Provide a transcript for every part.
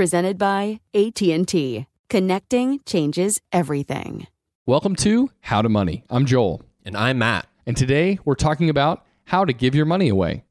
Presented by AT&T. Connecting changes everything. Welcome to How to Money. I'm Joel. And I'm Matt. And today we're talking about how to give your money away.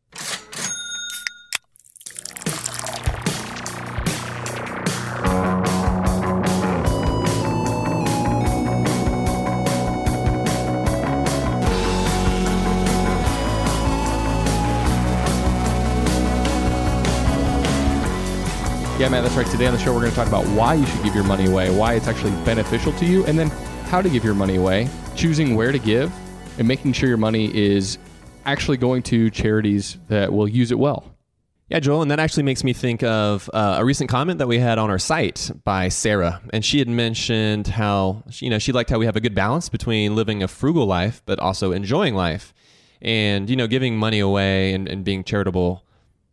Yeah, man, that's right. Today on the show, we're going to talk about why you should give your money away, why it's actually beneficial to you, and then how to give your money away, choosing where to give, and making sure your money is actually going to charities that will use it well. Yeah, Joel, and that actually makes me think of uh, a recent comment that we had on our site by Sarah, and she had mentioned how you know she liked how we have a good balance between living a frugal life but also enjoying life, and you know giving money away and, and being charitable.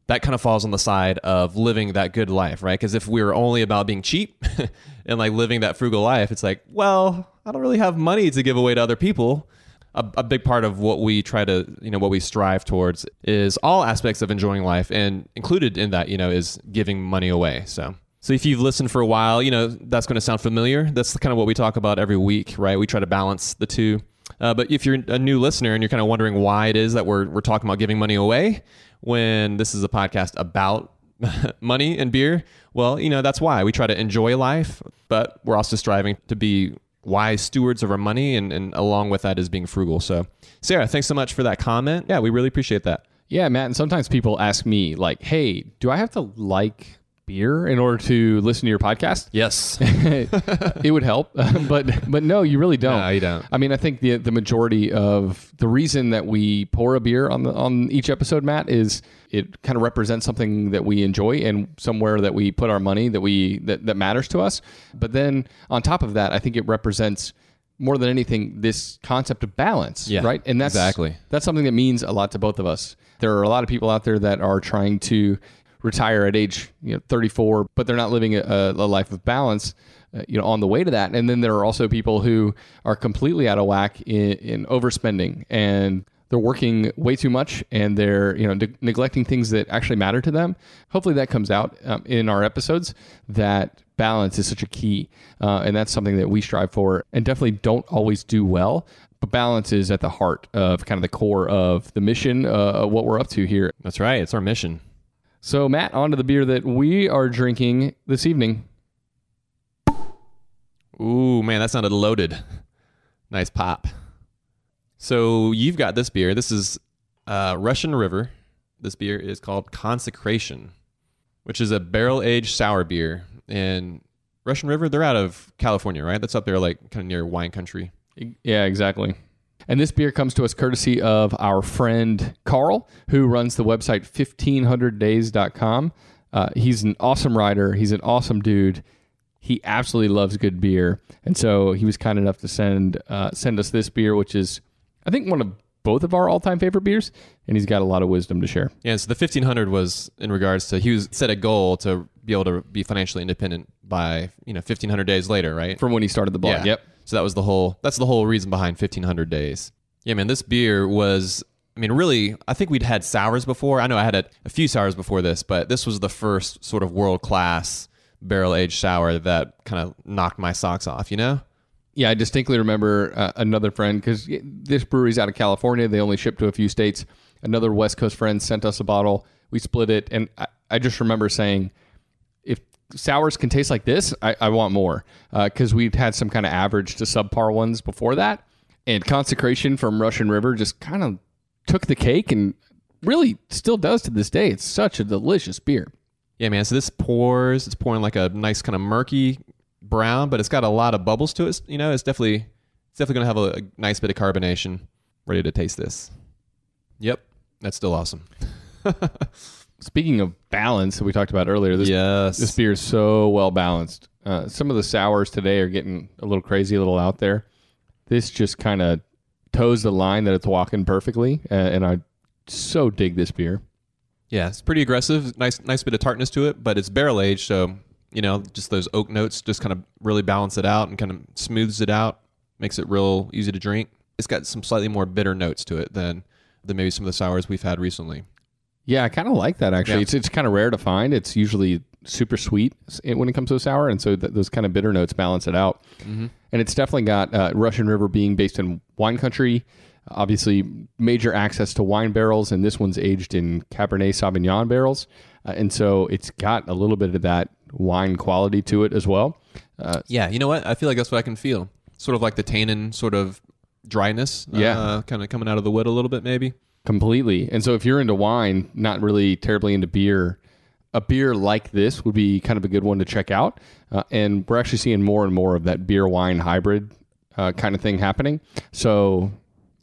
That kind of falls on the side of living that good life, right? Because if we are only about being cheap and like living that frugal life, it's like, well, I don't really have money to give away to other people a, a big part of what we try to, you know, what we strive towards is all aspects of enjoying life, and included in that, you know, is giving money away. So. So if you've listened for a while, you know that's going to sound familiar. That's kind of what we talk about every week, right? We try to balance the two. Uh, but if you're a new listener and you're kind of wondering why it is that we're we're talking about giving money away when this is a podcast about money and beer, well, you know that's why we try to enjoy life, but we're also striving to be wise stewards of our money, and, and along with that is being frugal. So, Sarah, thanks so much for that comment. Yeah, we really appreciate that. Yeah, Matt. And sometimes people ask me, like, hey, do I have to like beer in order to listen to your podcast? Yes. it would help, but but no, you really don't. No, you don't. I mean, I think the the majority of the reason that we pour a beer on the on each episode, Matt, is it kind of represents something that we enjoy and somewhere that we put our money that we that, that matters to us. But then on top of that, I think it represents more than anything this concept of balance, Yeah, right? And that's exactly. that's something that means a lot to both of us. There are a lot of people out there that are trying to retire at age you know 34, but they're not living a, a life of balance. Uh, you know, on the way to that, and then there are also people who are completely out of whack in, in overspending and they're working way too much and they're you know ne- neglecting things that actually matter to them. Hopefully, that comes out um, in our episodes. That balance is such a key, uh, and that's something that we strive for, and definitely don't always do well. But balance is at the heart of kind of the core of the mission, uh, of what we're up to here. That's right. It's our mission. So, Matt, on to the beer that we are drinking this evening. Ooh, man, that sounded loaded. Nice pop. So you've got this beer. This is uh, Russian River. This beer is called Consecration, which is a barrel aged sour beer. And Russian River, they're out of California, right? That's up there, like kind of near wine country. Yeah, exactly. And this beer comes to us courtesy of our friend Carl, who runs the website 1500days.com. Uh, he's an awesome writer. He's an awesome dude. He absolutely loves good beer, and so he was kind enough to send uh, send us this beer, which is, I think, one of both of our all time favorite beers. And he's got a lot of wisdom to share. Yeah, so the 1500 was in regards to he was set a goal to be able to be financially independent by you know 1500 days later, right? From when he started the blog. Yep. So that was the whole that's the whole reason behind 1500 days. Yeah, man, this beer was I mean, really, I think we'd had sours before. I know I had a, a few sours before this, but this was the first sort of world class barrel aged sour that kind of knocked my socks off, you know? Yeah, I distinctly remember uh, another friend because this brewery's out of California. They only ship to a few states. Another West Coast friend sent us a bottle. We split it, and I, I just remember saying, sours can taste like this, I, I want more because uh, we've had some kind of average to subpar ones before that. And Consecration from Russian River just kind of took the cake and really still does to this day. It's such a delicious beer. Yeah, man. So this pours. It's pouring like a nice kind of murky brown, but it's got a lot of bubbles to it. You know, it's definitely it's definitely gonna have a, a nice bit of carbonation. Ready to taste this. Yep, that's still awesome. Speaking of balance that we talked about earlier, this yes. this beer is so well balanced. Uh, some of the sours today are getting a little crazy, a little out there. This just kind of toes the line that it's walking perfectly, uh, and I so dig this beer. Yeah, it's pretty aggressive. Nice, nice bit of tartness to it, but it's barrel aged, so you know, just those oak notes just kind of really balance it out and kind of smooths it out, makes it real easy to drink. It's got some slightly more bitter notes to it than than maybe some of the sours we've had recently. Yeah, I kind of like that actually. Yeah. It's it's kind of rare to find. It's usually super sweet when it comes to a sour, and so th- those kind of bitter notes balance it out. Mm-hmm. And it's definitely got uh, Russian River being based in wine country. Obviously, major access to wine barrels, and this one's aged in Cabernet Sauvignon barrels, uh, and so it's got a little bit of that wine quality to it as well. Uh, Yeah, you know what? I feel like that's what I can feel. Sort of like the tannin sort of dryness. Yeah. uh, kind of coming out of the wood a little bit, maybe. Completely. And so, if you're into wine, not really terribly into beer, a beer like this would be kind of a good one to check out. Uh, and we're actually seeing more and more of that beer wine hybrid uh, kind of thing happening. So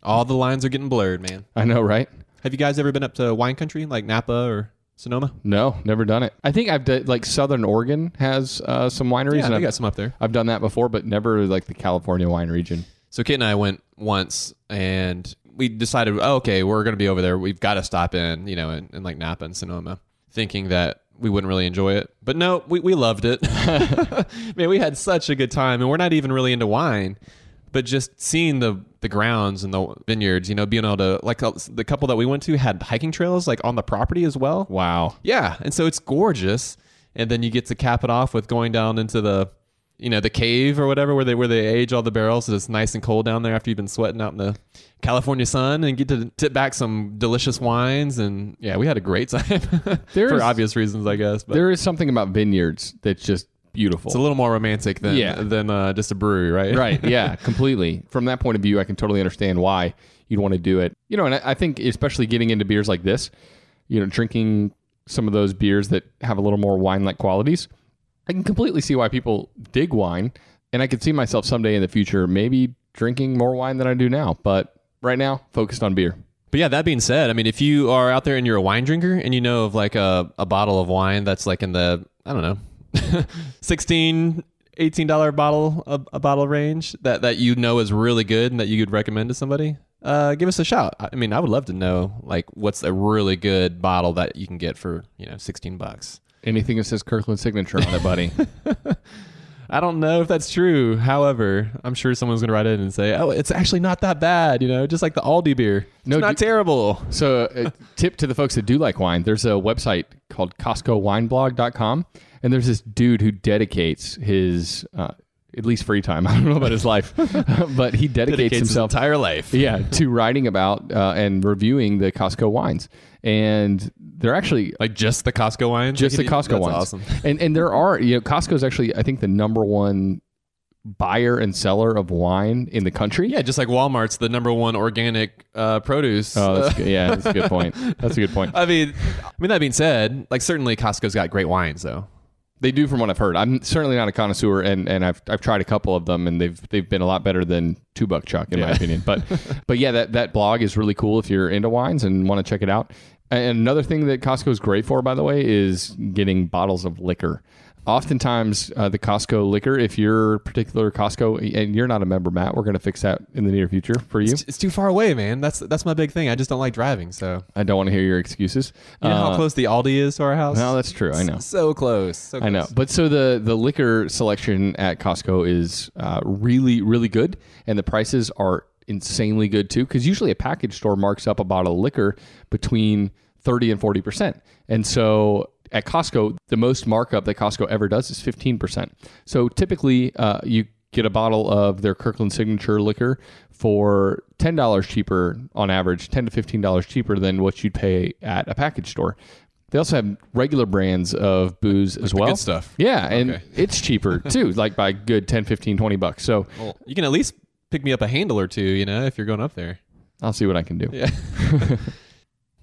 All the lines are getting blurred, man. I know, right? Have you guys ever been up to wine country like Napa or Sonoma? No, never done it. I think I've done like Southern Oregon has uh, some wineries, Yeah, and I've, got some up there. I've done that before, but never like the California wine region. So Kit and I went once, and we decided, oh, okay, we're going to be over there. We've got to stop in, you know, in, in like Napa and Sonoma, thinking that we wouldn't really enjoy it. But no, we, we loved it. Man, we had such a good time, and we're not even really into wine, but just seeing the the grounds and the vineyards, you know, being able to like uh, the couple that we went to had hiking trails like on the property as well. Wow. Yeah, and so it's gorgeous, and then you get to cap it off with going down into the, you know, the cave or whatever where they where they age all the barrels. So it's nice and cold down there after you've been sweating out in the California sun, and get to tip back some delicious wines. And yeah, we had a great time for obvious reasons, I guess. But There is something about vineyards that's just beautiful. it's a little more romantic than Yeah. than uh, just a brewery, right? right yeah completely from that point of view i can totally understand why you'd want to do it you know and I, I think especially getting into beers like this you know drinking some of those beers that have a little more wine like qualities i can completely see why people dig wine and i could see myself someday in the future maybe drinking more wine than i do now but right now focused on beer But yeah, that being said, I mean, if you are out there and you're a wine drinker and you know of like a, a bottle of wine that's like in the, I don't know, 16 $18 bottle, a, a bottle range that, that you know is really good and that you could recommend to somebody, uh, give us a shout. I I mean, I would love to know like what's a really good bottle that you can get for, you know, 16 bucks. Anything that says kirkland signature on it buddy I don't know if that's true. However, I'm sure someone's going to write in and say, oh, it's actually not that bad, you know, just like the Aldi beer. No, it's not do- terrible. So, a tip to the folks that do like wine there's a website called CostcoWineblog.com, and there's this dude who dedicates his, uh, at least free time, I don't know about his life, but he dedicates, Dedicates his entire life. yeah, to writing about uh, and reviewing the Costco wines. And they're actually Like just the Costco wines? just the Costco that's wines. awesome. And and there are, you know, Costco is actually, I think, the number one buyer and seller of wine in the country. Yeah, just like Walmart's the number one organic uh, produce. Oh, that's good. yeah, that's a good point. That's a good point. I mean, I mean that being said, like certainly Costco's got great wines though. They do, from what I've heard. I'm certainly not a connoisseur, and, and I've I've tried a couple of them, and they've they've been a lot better than Two Buck Chuck in my opinion. But but yeah, that that blog is really cool if you're into wines and want to check it out. And another thing that Costco is great for, by the way, is getting bottles of liquor. Oftentimes, uh, the Costco liquor, if you're particular Costco and you're not a member, Matt, we're going to fix that in the near future for you. It's, it's too far away, man. That's that's my big thing. I just don't like driving. So I don't want to hear your excuses. you know Uh, how close the Aldi is to our house. No, that's true. I know. So close. So I know, but so the the liquor selection at Costco is uh, really really good, and the prices are insanely good too. Because usually a package store marks up a bottle of liquor between thirty and forty percent, and so at Costco the most markup that Costco ever does is fifteen percent. So typically uh, you get a bottle of their Kirkland Signature liquor for ten dollars cheaper on average, 10 to fifteen dollars cheaper than what you'd pay at a package store. They also have regular brands of booze as the well. good stuff. Yeah, and Okay. it's cheaper too, like by good 10, 15, 20 bucks. So Well, you can at least pick me up a handle or two, you know, if you're going up there. I'll see what I can do. Yeah.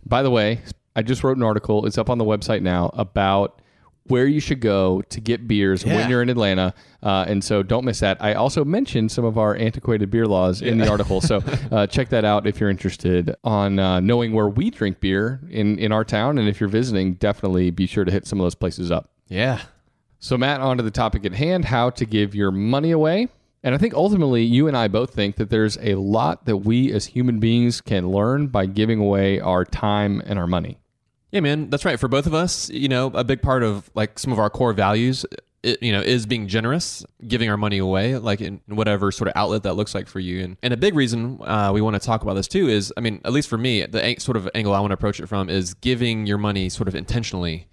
By the way, I just wrote an article. It's up on the website now about where you should go to get beers Yeah. when you're in Atlanta. Uh, and so don't miss that. I also mentioned some of our antiquated beer laws in the article. So uh, check that out if you're interested on uh, knowing where we drink beer in, in our town. And if you're visiting, definitely be sure to hit some of those places up. Yeah. So, Matt, on to the topic at hand how to give your money away. And I think ultimately, you and I both think that there's a lot that we as human beings can learn by giving away our time and our money. Yeah, man, that's right. For both of us, you know, a big part of like some of our core values, it, you know, is being generous, giving our money away, like in whatever sort of outlet that looks like for you. And and a big reason uh, we want to talk about this too is, I mean, at least for me, the ang- sort of angle I want to approach it from is giving your money sort of intentionally.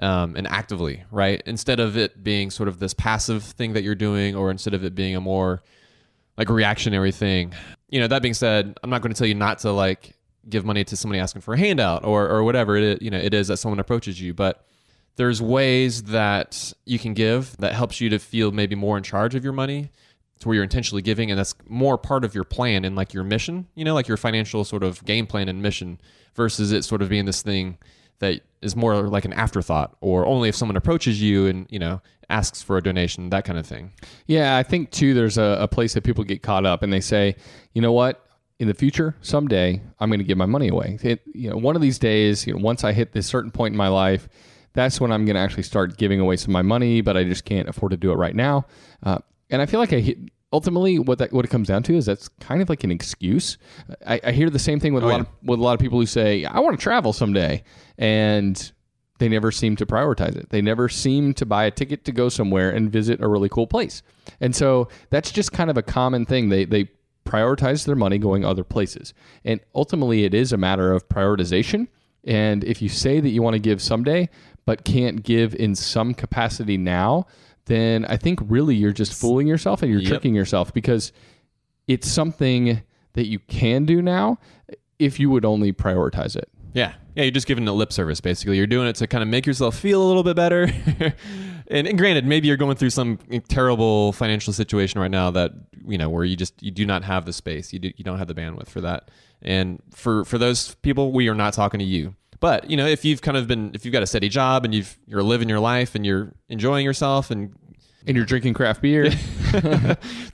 Um, and actively, right? Instead of it being sort of this passive thing that you're doing, or instead of it being a more like reactionary thing. You know, that being said, I'm not going to tell you not to like give money to somebody asking for a handout or or whatever it is, you know it is that someone approaches you, but there's ways that you can give that helps you to feel maybe more in charge of your money to where you're intentionally giving and that's more part of your plan and like your mission, you know, like your financial sort of game plan and mission versus it sort of being this thing that is more like an afterthought or only if someone approaches you and, you know, asks for a donation, that kind of thing. Yeah, I think too, there's a, a place that people get caught up and they say, you know what? In the future, someday, I'm going to give my money away. It, you know, one of these days, you know, once I hit this certain point in my life, that's when I'm going to actually start giving away some of my money, but I just can't afford to do it right now. Uh, and I feel like I hit, ultimately what that what it comes down to is that's kind of like an excuse. I, I hear the same thing with a lot of with a lot of people who say I want to travel someday, and they never seem to prioritize it. They never seem to buy a ticket to go somewhere and visit a really cool place. And so that's just kind of a common thing. They they prioritize their money going other places. And ultimately it is a matter of prioritization. And if you say that you want to give someday but can't give in some capacity now, then I think really you're just fooling yourself and you're Yep. tricking yourself because it's something that you can do now if you would only prioritize it. Yeah. Yeah, you're just giving it lip service, basically. You're doing it to kind of make yourself feel a little bit better. and, and granted, maybe you're going through some terrible financial situation right now that, you know, where you just, you do not have the space. You, do, you don't have the bandwidth for that. And for, for those people, we are not talking to you. But, you know, if you've kind of been, if you've got a steady job and you've, you're living your life and you're enjoying yourself and And you're drinking craft beer.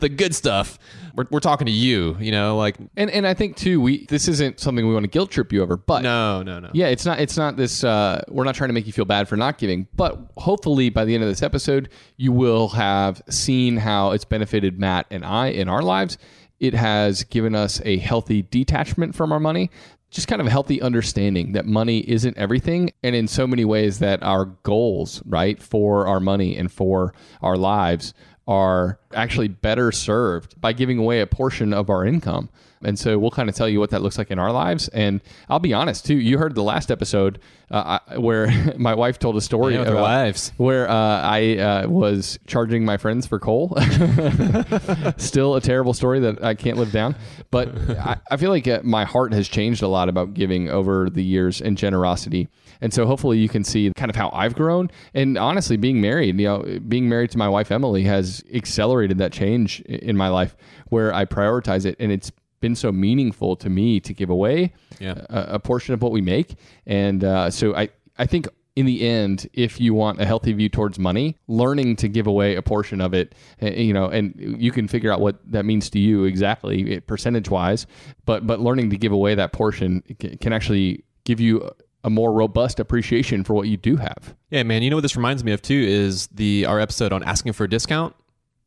the good stuff, we're, we're talking to you, you know, like, and and I think too, we this isn't something we want to guilt trip you over, but no, no, no. Yeah, it's not. It's not this. Uh, we're not trying to make you feel bad for not giving, but hopefully by the end of this episode, you will have seen how it's benefited Matt and I in our lives. It has given us a healthy detachment from our money, just kind of a healthy understanding that money isn't everything, and in so many ways that our goals, right, for our money and for our lives are actually better served by giving away a portion of our income. And so we'll kind of tell you what that looks like in our lives. And I'll be honest too. You heard the last episode uh, I, where my wife told a story Yeah, with her about- wives. where uh, I uh, was charging my friends for coal. Still a terrible story that I can't live down. But I, I feel like uh, my heart has changed a lot about giving over the years and generosity. And so hopefully you can see kind of how I've grown. And honestly, being married, you know, being married to my wife Emily has accelerated that change in my life where I prioritize it, and it's been so meaningful to me to give away Yeah. a, a portion of what we make. And uh, so I, I think in the end, if you want a healthy view towards money, learning to give away a portion of it, uh, you know, and you can figure out what that means to you exactly percentage wise, but but learning to give away that portion can actually give you a more robust appreciation for what you do have. Yeah, man. You know what this reminds me of too is the our episode on asking for a discount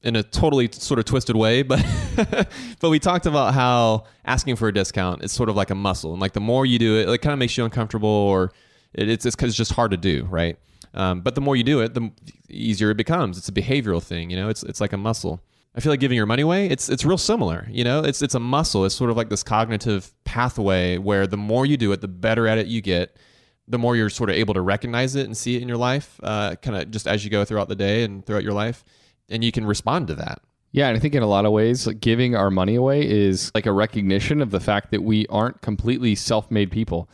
in a totally sort of twisted way, but but we talked about how asking for a discount is sort of like a muscle, and like the more you do it, it kind of makes you uncomfortable, or it, it's it's, it's just hard to do, right? Um, but the more you do it, the easier it becomes. It's a behavioral thing, you know. It's it's like a muscle. I feel like giving your money away. It's it's real similar, you know. It's it's a muscle. It's sort of like this cognitive pathway where the more you do it, the better at it you get the more you're sort of able to recognize it and see it in your life, uh, kind of just as you go throughout the day and throughout your life, and you can respond to that. Yeah, and I think in a lot of ways, like giving our money away is like a recognition of the fact that we aren't completely self-made people.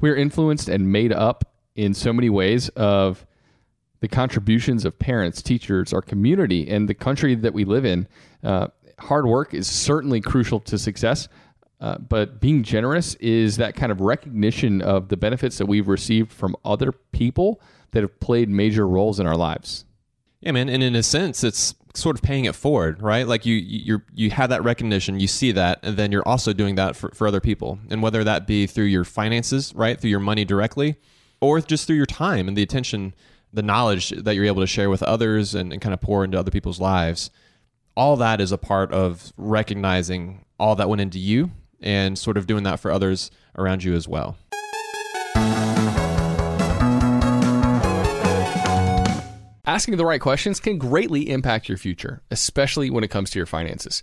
We're influenced and made up in so many ways of the contributions of parents, teachers, our community, and the country that we live in. Uh, hard work is certainly crucial to success, uh, but being generous is that kind of recognition of the benefits that we've received from other people that have played major roles in our lives. Yeah, man. And in a sense, it's sort of paying it forward, right? Like you you you have that recognition, you see that, and then you're also doing that for, for other people. And whether that be through your finances, right, through your money directly, or just through your time and the attention, the knowledge that you're able to share with others and, and kind of pour into other people's lives, all that is a part of recognizing all that went into you and sort of doing that for others around you as well. Asking the right questions can greatly impact your future, especially when it comes to your finances.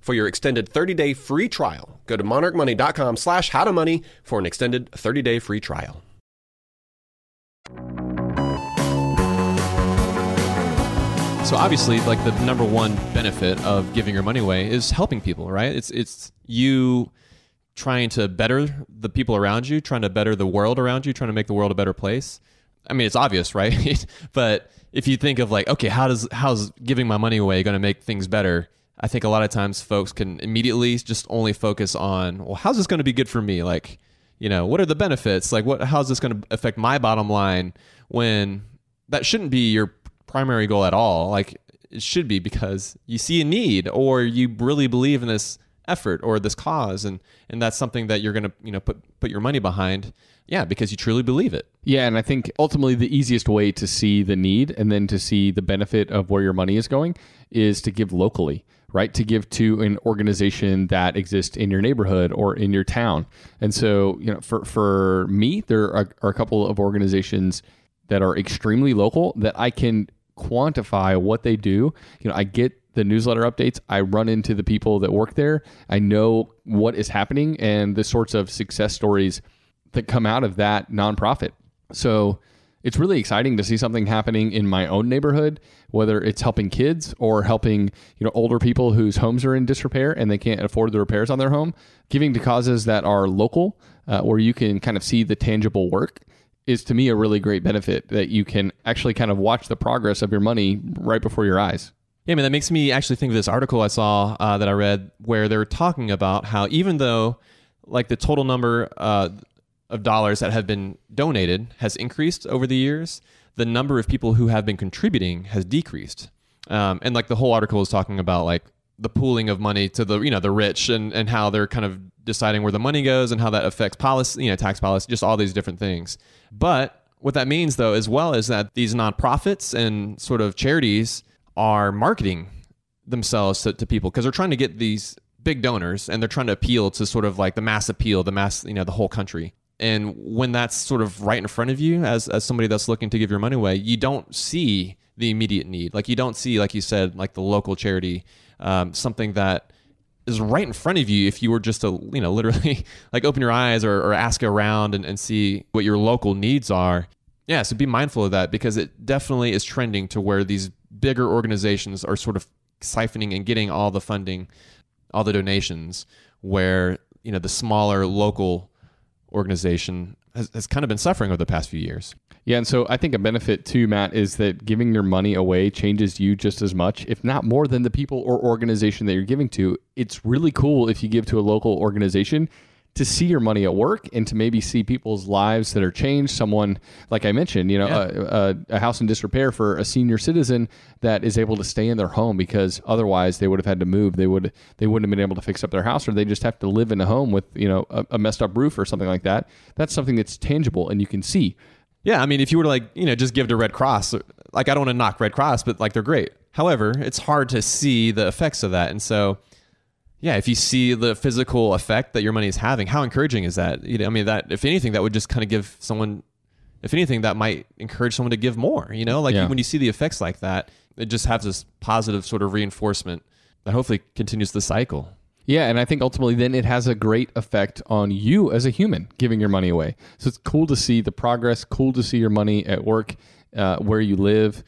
for your extended 30-day free trial. Go to monarchmoney.com slash how to money for an extended 30-day free trial. So obviously, like the number one benefit of giving your money away is helping people, right? It's it's you trying to better the people around you, trying to better the world around you, trying to make the world a better place. I mean, it's obvious, right? but if you think of like, okay, how does how's giving my money away going to make things better? I think a lot of times folks can immediately just only focus on, well, how's this going to be good for me? Like, you know, what are the benefits? Like, what, how's this going to affect my bottom line? When that shouldn't be your primary goal at all. Like, it should be because you see a need or you really believe in this effort or this cause, and and that's something that you're going to, you know, put put your money behind. Yeah, because you truly believe it. Yeah, and I think ultimately the easiest way to see the need and then to see the benefit of where your money is going is to give locally right? To give to an organization that exists in your neighborhood or in your town. And so, you know, for, for me, there are, are a couple of organizations that are extremely local that I can quantify what they do. You know, I get the newsletter updates. I run into the people that work there. I know what is happening and the sorts of success stories that come out of that nonprofit. So it's really exciting to see something happening in my own neighborhood, whether it's helping kids or helping you know older people whose homes are in disrepair and they can't afford the repairs on their home. Giving to causes that are local, uh, where you can kind of see the tangible work, is to me a really great benefit that you can actually kind of watch the progress of your money right before your eyes. Yeah, I mean that makes me actually think of this article I saw uh, that I read where they're talking about how even though like the total number uh, of dollars that have been donated has increased over the years, the number of people who have been contributing has decreased. Um, and like the whole article is talking about like the pooling of money to the you know the rich and and how they're kind of deciding where the money goes and how that affects policy, you know, tax policy, just all these different things. But what that means though, as well, is that these nonprofits and sort of charities are marketing themselves to, to people because they're trying to get these big donors and they're trying to appeal to sort of like the mass appeal, the mass, you know, the whole country. And when that's sort of right in front of you as, as somebody that's looking to give your money away, you don't see the immediate need. Like you don't see, like you said, like the local charity, um, something that is right in front of you if you were just to, you know, literally like open your eyes or, or ask around and, and see what your local needs are. Yeah, so be mindful of that because it definitely is trending to where these bigger organizations are sort of siphoning and getting all the funding, all the donations, where, you know, the smaller local organization has, has kind of been suffering over the past few years. Yeah, and so I think a benefit too, Matt, is that giving your money away changes you just as much, if not more, than the people or organization that you're giving to. It's really cool if you give to a local organization to see your money at work and to maybe see people's lives that are changed. Someone, like I mentioned, you know, yeah. a, a, a, house in disrepair for a senior citizen that is able to stay in their home because otherwise they would have had to move. They would they wouldn't have been able to fix up their house, or they just have to live in a home with you know a, a messed up roof or something like that. That's something that's tangible and you can see. Yeah, I mean, if you were to like you know just give to Red Cross, like I don't want to knock Red Cross, but like they're great. However, it's hard to see the effects of that, and so yeah, if you see the physical effect that your money is having, how encouraging is that? You know, I mean, that if anything, that would just kind of give someone, if anything, that might encourage someone to give more. You know, like yeah. when you see the effects like that, it just has this positive sort of reinforcement that hopefully continues the cycle. Yeah, and I think ultimately then it has a great effect on you as a human giving your money away. So it's cool to see the progress, cool to see your money at work, uh, where you live,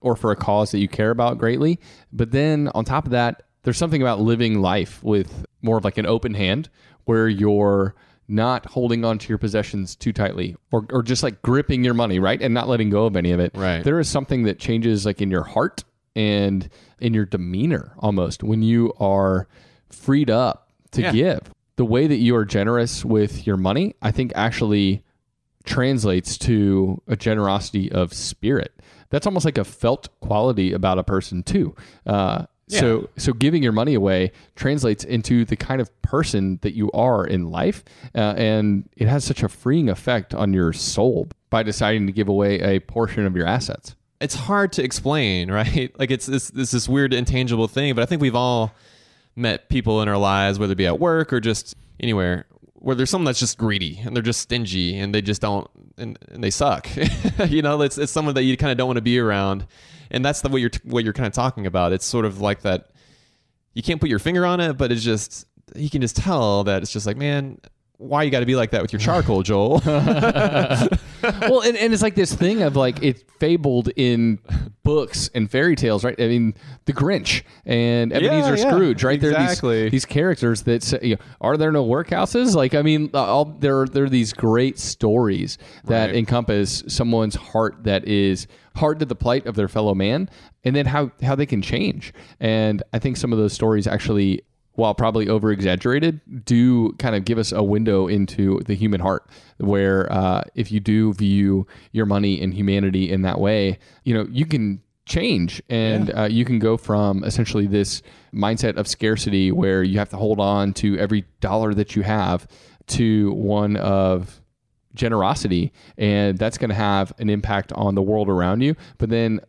or for a cause that you care about greatly. But then on top of that, there's something about living life with more of like an open hand where you're not holding on to your possessions too tightly or, or just like gripping your money, right? And not letting go of any of it. Right. There is something that changes like in your heart and in your demeanor almost when you are freed up to Yeah. give. The way that you are generous with your money, I think actually translates to a generosity of spirit. That's almost like a felt quality about a person too. Uh, So, so giving your money away translates into the kind of person that you are in life, uh, and it has such a freeing effect on your soul by deciding to give away a portion of your assets. it's hard to explain, right? Like it's this this this weird intangible thing, but I think we've all met people in our lives, whether it be at work or just anywhere, where there's someone that's just greedy and they're just stingy and they just don't and, and they suck. you know, it's it's someone that you kind of don't want to be around, and that's the what you're what you're kind of talking about. It's sort of like that. You can't put your finger on it, but it's just you can just tell that it's just like, man, why you got to be like that with your charcoal, Joel? well, and, and it's like this thing of like it's fabled in books and fairy tales, right? I mean, the Grinch and Ebenezer yeah, Scrooge, right? exactly. They're these, these characters that say, you know, are there no workhouses? Like, I mean, uh, all there there are these great stories that Right. encompass someone's heart that is hard to the plight of their fellow man, and then how how they can change. And I think some of those stories actually while probably over exaggerated, do kind of give us a window into the human heart. Where uh, if you do view your money and humanity in that way, you know, you can change and uh, you can go from essentially this mindset of scarcity where you have to hold on to every dollar that you have to one of generosity and that's going to have an impact on the world around you but then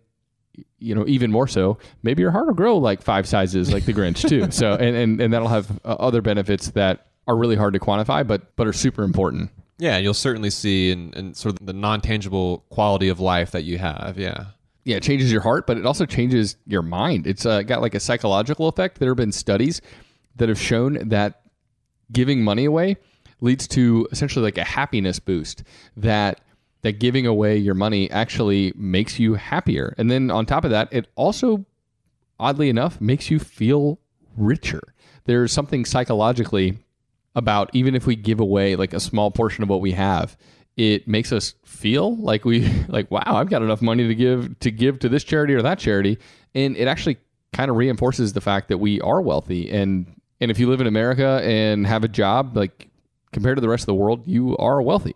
you know, even more so, maybe your heart will grow like five sizes, like the Grinch too. So, and and, and that'll have uh, other benefits that are really hard to quantify, but but are super important. yeah, you'll certainly see in, in sort of the non tangible quality of life that you have. Yeah. Yeah, it changes your heart, but it also changes your mind. It's uh, got like a psychological effect. There have been studies that have shown that giving money away leads to essentially like a happiness boost. That that giving away your money actually makes you happier, and then on top of that, it also oddly enough, makes you feel richer. There's something psychologically about even if we give away like a small portion of what we have, it makes us feel like we like wow, I've got enough money to give to give to this charity or that charity, and it actually kind of reinforces the fact that we are wealthy and and if you live in America and have a job like compared to the rest of the world, you are wealthy.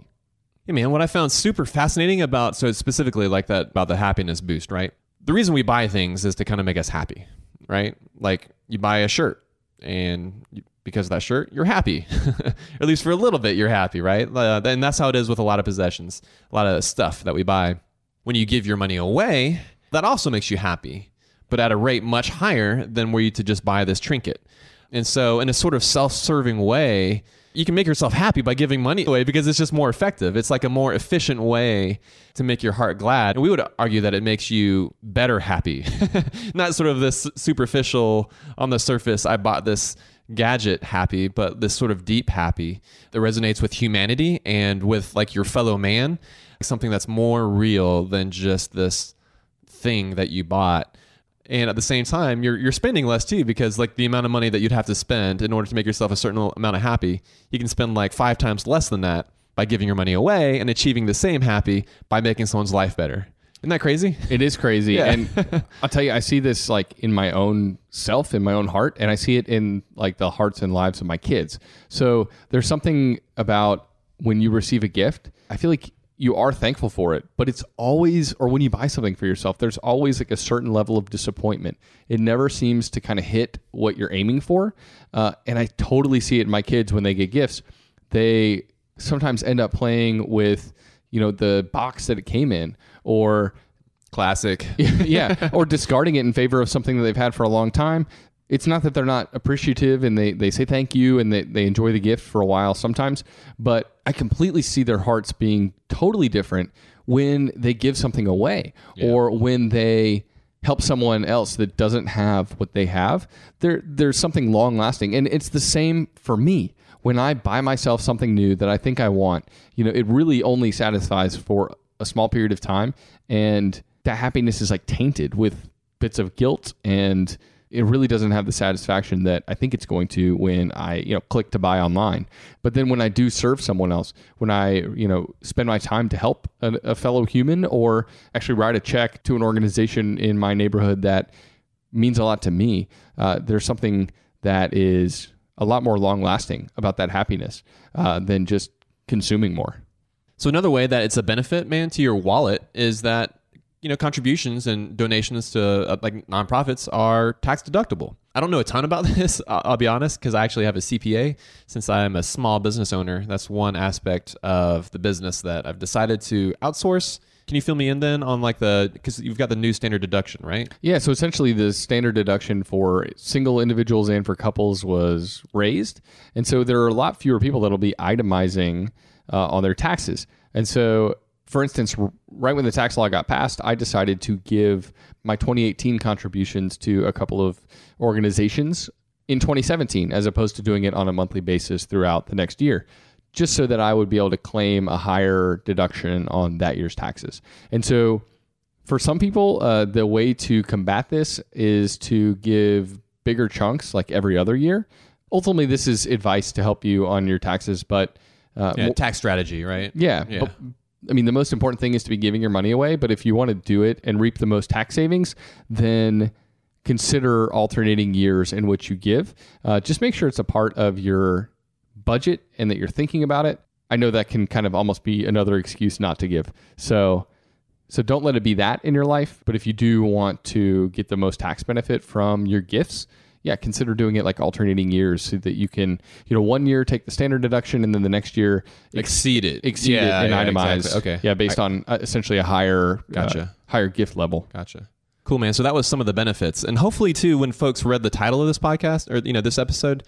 Yeah, man, what I found super fascinating about, so specifically like that, about the happiness boost, right? The reason we buy things is to kind of make us happy, right? Like you buy a shirt and you, because of that shirt, you're happy. at least for a little bit, you're happy, right? Uh, and that's how it is with a lot of possessions, a lot of stuff that we buy. When you give your money away, that also makes you happy, but at a rate much higher than were you to just buy this trinket. And so, in a sort of self serving way, you can make yourself happy by giving money away because it's just more effective. It's like a more efficient way to make your heart glad. And we would argue that it makes you better happy, not sort of this superficial, on the surface, I bought this gadget happy, but this sort of deep happy that resonates with humanity and with like your fellow man, something that's more real than just this thing that you bought and at the same time you're you're spending less too because like the amount of money that you'd have to spend in order to make yourself a certain amount of happy you can spend like five times less than that by giving your money away and achieving the same happy by making someone's life better isn't that crazy It is crazy. Yeah. And I'll tell you, I see this like in my own self, in my own heart, and I see it in like the hearts and lives of my kids. So there's something about when you receive a gift, I feel like you are thankful for it, but it's always, or when you buy something for yourself, there's always like a certain level of disappointment. It never seems to kind of hit what you're aiming for. Uh, and I totally see it in my kids when they get gifts. They sometimes end up playing with, you know, the box that it came in or classic yeah, or discarding it in favor of something that they've had for a long time. It's not that they're not appreciative and they, they say thank you and they, they enjoy the gift for a while sometimes, but I completely see their hearts being totally different when they give something away or when they help someone else that doesn't have what they have. There there's something long lasting. And it's the same for me. When I buy myself something new that I think I want, you know, it really only satisfies for a small period of time and that happiness is like tainted with bits of guilt and it really doesn't have the satisfaction that I think it's going to when I, you know, click to buy online. But then when I do serve someone else, when I, you know, spend my time to help a, a fellow human or actually write a check to an organization in my neighborhood that means a lot to me, uh, there's something that is a lot more long lasting about that happiness uh, than just consuming more. So another way that it's a benefit, man, to your wallet is that you know contributions and donations to uh, like nonprofits are tax deductible. I don't know a ton about this. I'll, I'll be honest, because I actually have a CPA. Since I'm a small business owner, that's one aspect of the business that I've decided to outsource. Can you fill me in then on like the because you've got the new standard deduction, right? Yeah, so essentially the standard deduction for single individuals and for couples was raised. And so there are a lot fewer people that'll be itemizing uh, on their taxes. And so, for instance, right when the tax law got passed, I decided to give my 2018 contributions to a couple of organizations in 2017 as opposed to doing it on a monthly basis throughout the next year just so that I would be able to claim a higher deduction on that year's taxes. And so for some people, uh, the way to combat this is to give bigger chunks like every other year. Ultimately, this is advice to help you on your taxes, but uh, Yeah, tax strategy, right? yeah. Yeah. I mean, the most important thing is to be giving your money away. But if you want to do it and reap the most tax savings, then consider alternating years in which you give. Uh, just make sure it's a part of your budget and that you're thinking about it. I know that can kind of almost be another excuse not to give. So, so don't let it be that in your life. But if you do want to get the most tax benefit from your gifts, yeah, consider doing it like alternating years so that you can, you know, one year take the standard deduction and then the next year Exceed it. exceed Yeah, it and yeah, itemize. exactly. Okay. Yeah, based on uh, essentially a higher, uh, Gotcha. higher gift level. Gotcha. Cool, man. So that was some of the benefits, and hopefully too, when folks read the title of this podcast or you know this episode,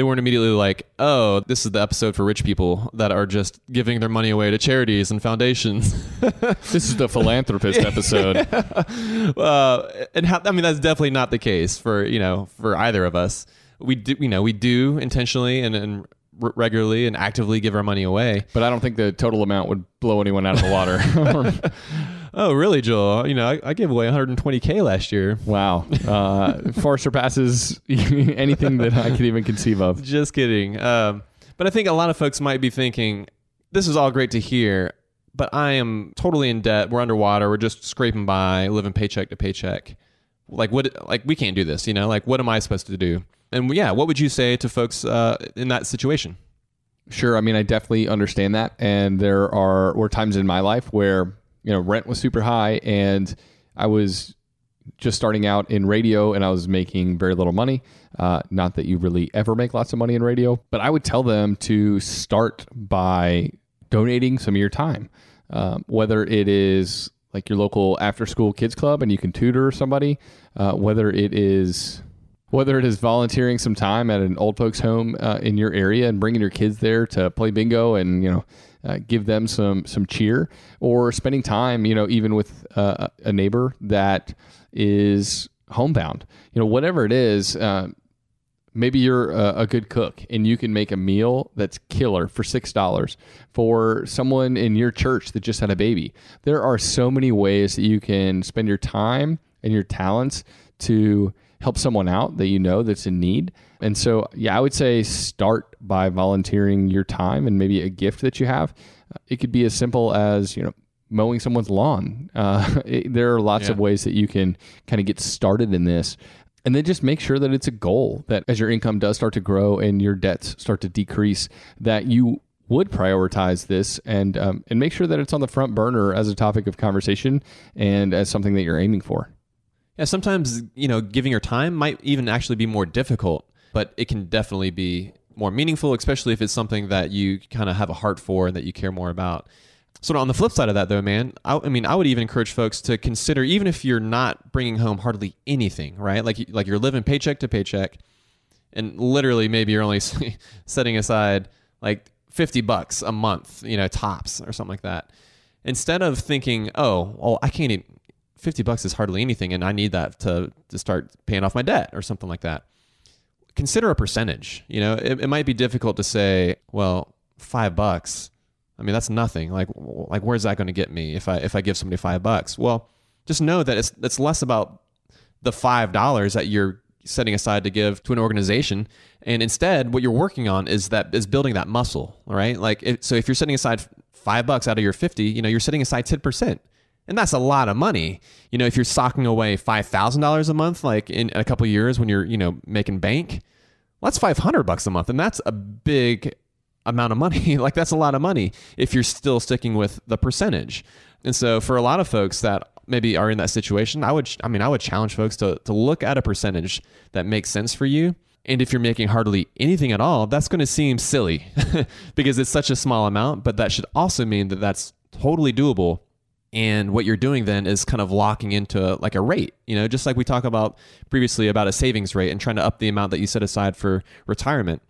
they weren't immediately like, "Oh, this is the episode for rich people that are just giving their money away to charities and foundations." This is the philanthropist episode. uh, and how, I mean, that's definitely not the case for you know for either of us. We do, you know, we do intentionally and, and regularly and actively give our money away. But I don't think the total amount would blow anyone out of the water. Oh, really, Joel? You know, I, I gave away 120k last year. wow. Uh, far surpasses anything that I could even conceive of. Just kidding. Um, but I think a lot of folks might be thinking, this is all great to hear, but I am totally in debt. We're underwater. We're just scraping by, living paycheck to paycheck. Like what? Like we can't do this. You know? Like what am I supposed to do? And yeah, what would you say to folks uh, in that situation? Sure. I mean, I definitely understand that. And there are were times in my life where, you know, rent was super high and I was just starting out in radio and I was making very little money. Uh, not that you really ever make lots of money in radio, but I would tell them to start by donating some of your time, um, whether it is like your local after school kids club and you can tutor somebody, uh, whether it is whether it is volunteering some time at an old folks home uh, in your area and bringing your kids there to play bingo and you know uh, give them some some cheer or spending time you know even with uh, a neighbor that is homebound. You know whatever it is uh, maybe you're a, a good cook and you can make a meal that's killer for six dollars for someone in your church that just had a baby. There are so many ways that you can spend your time and your talents to help someone out that you know that's in need and so yeah i would say start by volunteering your time and maybe a gift that you have. It could be as simple as you know mowing someone's lawn. Uh, it- there are lots of ways that you can kind of get started in this. And then just make sure that it's a goal that as your income does start to grow and your debts start to decrease, that you would prioritize this and um, and make sure that it's on the front burner as a topic of conversation and as something that you're aiming for. Yeah, sometimes you know giving your time might even actually be more difficult, but it can definitely be more meaningful, especially if it's something that you kind of have a heart for and that you care more about. So on the flip side of that, though, man, I, I mean, I would even encourage folks to consider, even if you're not bringing home hardly anything, right? Like like you're living paycheck to paycheck, and literally maybe you're only setting aside like 50 bucks a month, you know, tops or something like that. Instead of thinking, oh, well, I can't even, 50 bucks is hardly anything and I need that to, to start paying off my debt or something like that. Consider a percentage. You know, it, it might be difficult to say, well, five bucks. I mean, that's nothing. Like, like where's that going to get me if I if I give somebody five bucks? Well, just know that it's it's less about the five dollars that you're setting aside to give to an organization. And instead, what you're working on is that is building that muscle, right? Like, it, so if you're setting aside five bucks out of your 50, you know, you're setting aside 10%. And that's a lot of money. You know, if you're socking away $5,000 a month, like in a couple years when you're, you know, making bank, well, that's 500 bucks a month. And that's a big amount of money. like that's a lot of money if you're still sticking with the percentage. And so for a lot of folks that maybe are in that situation, I would I mean I would challenge folks to to look at a percentage that makes sense for you. And if you're making hardly anything at all, that's going to seem silly because it's such a small amount, but that should also mean that that's totally doable. And what you're doing then is kind of locking into like a rate, you know, just like we talked about previously about a savings rate and trying to up the amount that you set aside for retirement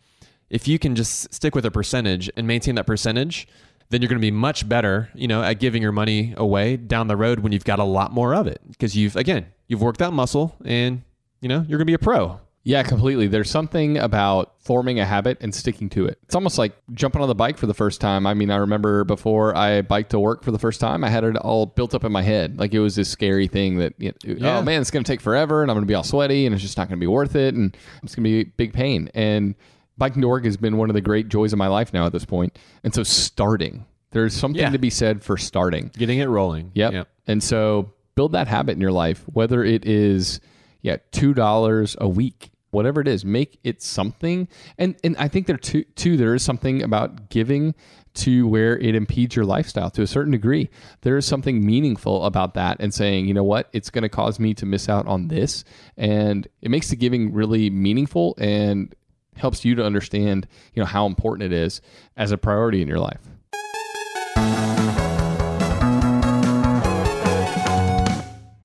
if you can just stick with a percentage and maintain that percentage, then you're going to be much better, you know, at giving your money away down the road when you've got a lot more of it because you've again, you've worked that muscle and, you know, you're going to be a pro. Yeah, completely. There's something about forming a habit and sticking to it. It's almost like jumping on the bike for the first time. I mean, I remember before I biked to work for the first time, I had it all built up in my head. Like it was this scary thing that, you know, oh, Yeah. oh man, it's going to take forever and I'm going to be all sweaty and it's just not going to be worth it and it's going to be big pain. And biking to work has been one of the great joys of my life now at this point. And so starting, there's something Yeah. to be said for starting. Getting it rolling. Yep. And so build that habit in your life, whether it is yeah, two dollars a week, whatever it is, make it something. And and I think there too too there is something about giving to where it impedes your lifestyle to a certain degree. There is something meaningful about that and saying, you know what, it's going to cause me to miss out on this. And it makes the giving really meaningful and helps you to understand, you know, how important it is as a priority in your life.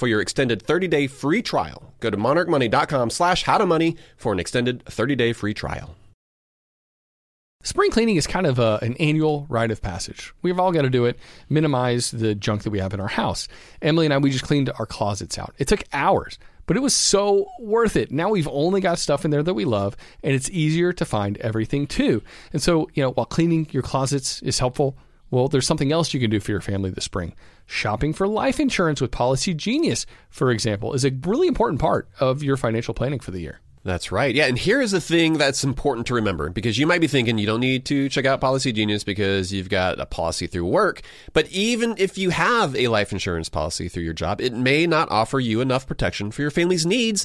for your extended 30 day free trial. Go to monarchmoney.com slash how to money for an extended 30 day free trial. Spring cleaning is kind of a, an annual rite of passage. We've all got to do it, minimize the junk that we have in our house. Emily and I, we just cleaned our closets out. It took hours, but it was so worth it. Now we've only got stuff in there that we love, and it's easier to find everything too. And so, you know, while cleaning your closets is helpful, well, there's something else you can do for your family this spring. Shopping for life insurance with Policy Genius, for example, is a really important part of your financial planning for the year. That's right. Yeah. And here is the thing that's important to remember because you might be thinking you don't need to check out Policy Genius because you've got a policy through work. But even if you have a life insurance policy through your job, it may not offer you enough protection for your family's needs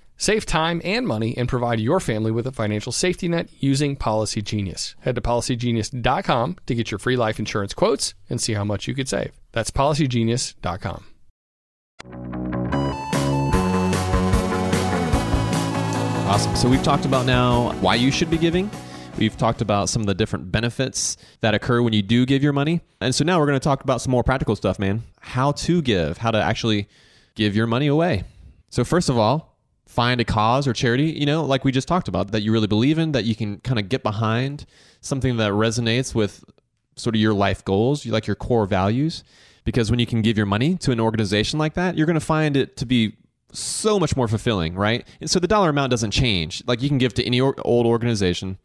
Save time and money and provide your family with a financial safety net using Policy Genius. Head to policygenius.com to get your free life insurance quotes and see how much you could save. That's policygenius.com. Awesome. So we've talked about now why you should be giving. We've talked about some of the different benefits that occur when you do give your money. And so now we're going to talk about some more practical stuff, man. How to give, how to actually give your money away. So, first of all, find a cause or charity, you know, like we just talked about, that you really believe in, that you can kind of get behind, something that resonates with sort of your life goals, like your core values. Because when you can give your money to an organization like that, you're going to find it to be so much more fulfilling, right? And so the dollar amount doesn't change. Like you can give to any old organization,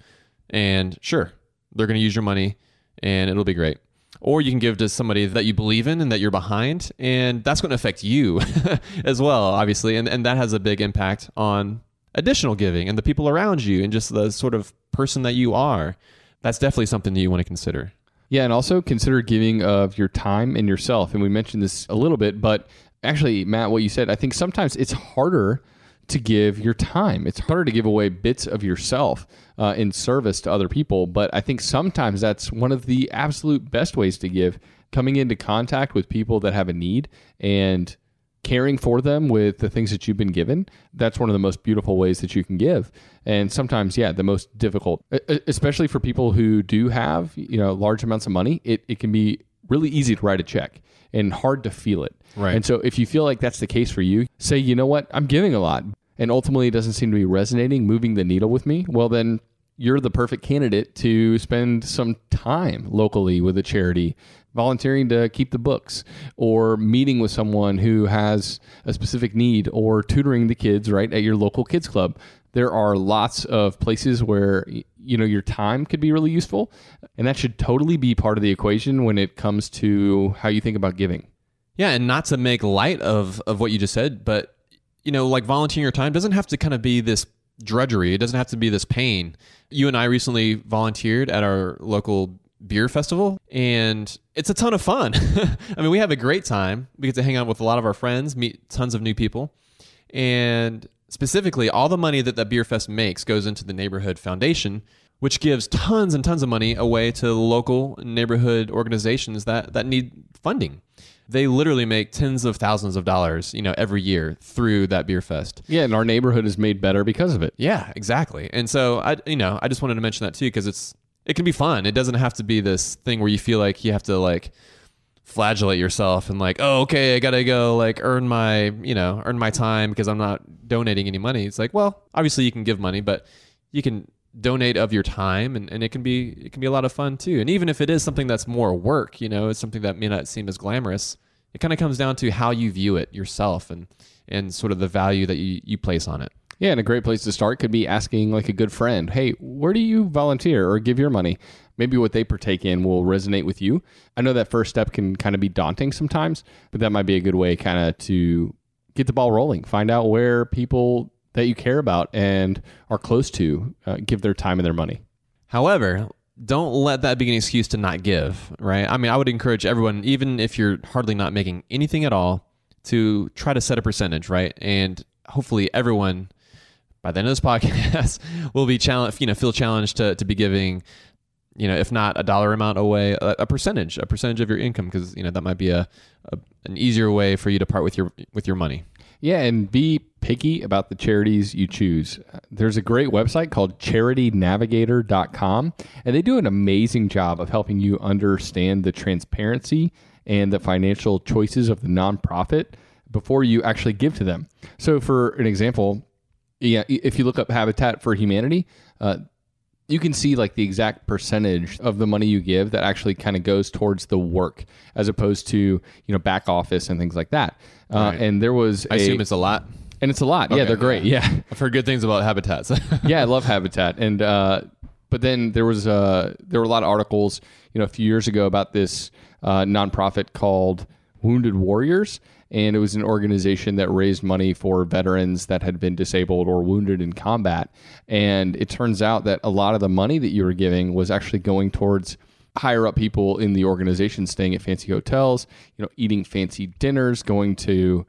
and sure, they're going to use your money and it'll be great. Or you can give to somebody that you believe in and that you're behind, and that's going to affect you as well, obviously. And, and that has a big impact on additional giving and the people around you and just the sort of person that you are. That's definitely something that you want to consider. Yeah, and also consider giving of your time and yourself. And we mentioned this a little bit, but actually, Matt, what you said, I think sometimes it's harder to give your time. It's harder to give away bits of yourself uh, in service to other people. But I think sometimes that's one of the absolute best ways to give coming into contact with people that have a need and caring for them with the things that you've been given. That's one of the most beautiful ways that you can give. And sometimes, yeah, the most difficult, especially for people who do have, you know, large amounts of money, it, it can be really easy to write a check and hard to feel it. Right. And so if you feel like that's the case for you, say, you know what, I'm giving a lot and ultimately it doesn't seem to be resonating, moving the needle with me. Well, then you're the perfect candidate to spend some time locally with a charity, volunteering to keep the books, or meeting with someone who has a specific need, or tutoring the kids right at your local kids club. There are lots of places where you know your time could be really useful, and that should totally be part of the equation when it comes to how you think about giving. Yeah, and not to make light of of what you just said, but you know, like volunteering your time doesn't have to kind of be this drudgery. It doesn't have to be this pain. You and I recently volunteered at our local beer festival and it's a ton of fun. I mean, we have a great time. We get to hang out with a lot of our friends, meet tons of new people. And specifically, all the money that that beer fest makes goes into the neighborhood foundation, which gives tons and tons of money away to local neighborhood organizations that that need funding they literally make tens of thousands of dollars, you know, every year through that beer fest. Yeah, and our neighborhood is made better because of it. Yeah, exactly. And so I, you know, I just wanted to mention that too because it's it can be fun. It doesn't have to be this thing where you feel like you have to like flagellate yourself and like, oh, okay, I gotta go like earn my, you know, earn my time because I'm not donating any money. It's like, well, obviously you can give money, but you can donate of your time and, and it can be it can be a lot of fun too. And even if it is something that's more work you know it's something that may not seem as glamorous it kind of comes down to how you view it yourself and and sort of the value that you, you place on it. Yeah and a great place to start could be asking like a good friend hey where do you volunteer or give your money maybe what they partake in will resonate with you i know that first step can kind of be daunting sometimes but that might be a good way kind of to get the ball rolling find out where people that you care about and are close to uh, give their time and their money. However, don't let that be an excuse to not give, right? I mean, I would encourage everyone, even if you're hardly not making anything at all, to try to set a percentage, right? And hopefully everyone by the end of this podcast will be challenged, you know, feel challenged to, to be giving you know, if not a dollar amount away, a, a percentage, a percentage of your income, because you know that might be a, a an easier way for you to part with your with your money. Yeah, and be picky about the charities you choose. There's a great website called charitynavigator.com, and they do an amazing job of helping you understand the transparency and the financial choices of the nonprofit before you actually give to them. So, for an example, yeah, if you look up Habitat for Humanity, uh, you can see like the exact percentage of the money you give that actually kind of goes towards the work as opposed to you know back office and things like that. Uh, Right. and there was I a- assume it's a lot. and it's a lot. Yeah they're great. Yeah. I've heard good things about habitats. yeah i love habitat. And uh, but then there was uh, there were a lot of articles you know a few years ago about this uh, nonprofit called wounded warriors and it was an organization that raised money for veterans that had been disabled or wounded in combat and it turns out that a lot of the money that you were giving was actually going towards higher up people in the organization staying at fancy hotels you know eating fancy dinners going to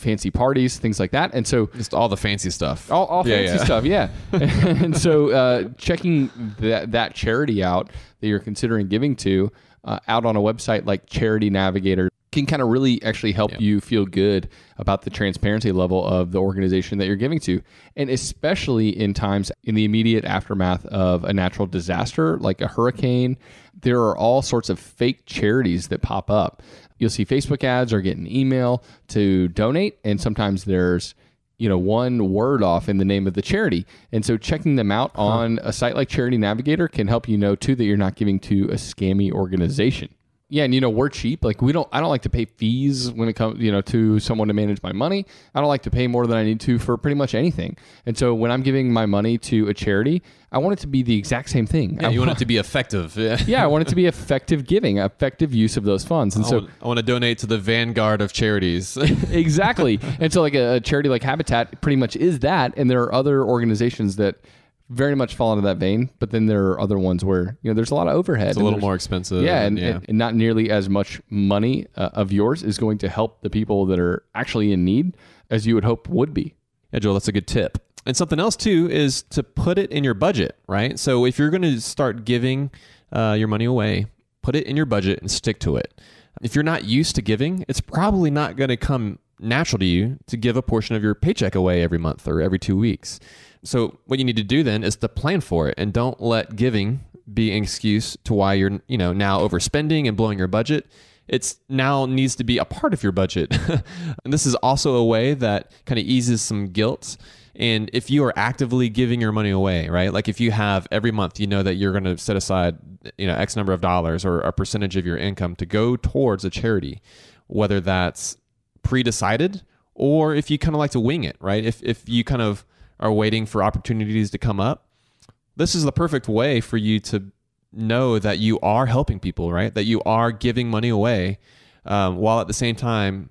fancy parties things like that and so Just all the fancy stuff. all, all Yeah, fancy yeah. stuff, yeah. and so uh, checking that that charity out that you're considering giving to uh, out on a website like Charity Navigator can kind of really actually help you feel good about the transparency level of the organization that you're giving to, and especially in times in the immediate aftermath of a natural disaster like a hurricane. There are all sorts of fake charities that pop up. You'll see Facebook ads or get an email to donate, and sometimes there's you know one word off in the name of the charity and so checking them out on a site like charity navigator can help you know too that you're not giving to a scammy organization yeah and you know we're cheap like we don't i don't like to pay fees when it comes you know to someone to manage my money i don't like to pay more than i need to for pretty much anything and so when i'm giving my money to a charity i want it to be the exact same thing Yeah, I you want want- it to be effective. Yeah. yeah i want it to be effective giving effective use of those funds and I, so want, I want to donate to the vanguard of charities. exactly. And so, like a, a charity like Habitat pretty much is that. And there are other organizations that very much fall into that vein. But then there are other ones where you know there's a lot of overhead. it's a little more expensive. Yeah, and, yeah. and, and not nearly as much money uh, of yours is going to help the people that are actually in need as you would hope would be. Yeah, Joel, that's a good tip. And something else too is to put it in your budget, right? So if you're going to start giving uh, your money away, put it in your budget and stick to it. If you're not used to giving, it's probably not going to come natural to you to give a portion of your paycheck away every month or every two weeks. So what you need to do then is to plan for it and don't let giving be an excuse to why you're you know now overspending and blowing your budget it's now needs to be a part of your budget. and this is also a way that kind of eases some guilt. And if you are actively giving your money away, right? Like if you have every month, you know that you're going to set aside, you know, X number of dollars or a percentage of your income to go towards a charity, whether that's pre-decided or if you kind of like to wing it, right? If if you kind of are waiting for opportunities to come up, this is the perfect way for you to know that you are helping people, right? That you are giving money away, um, while at the same time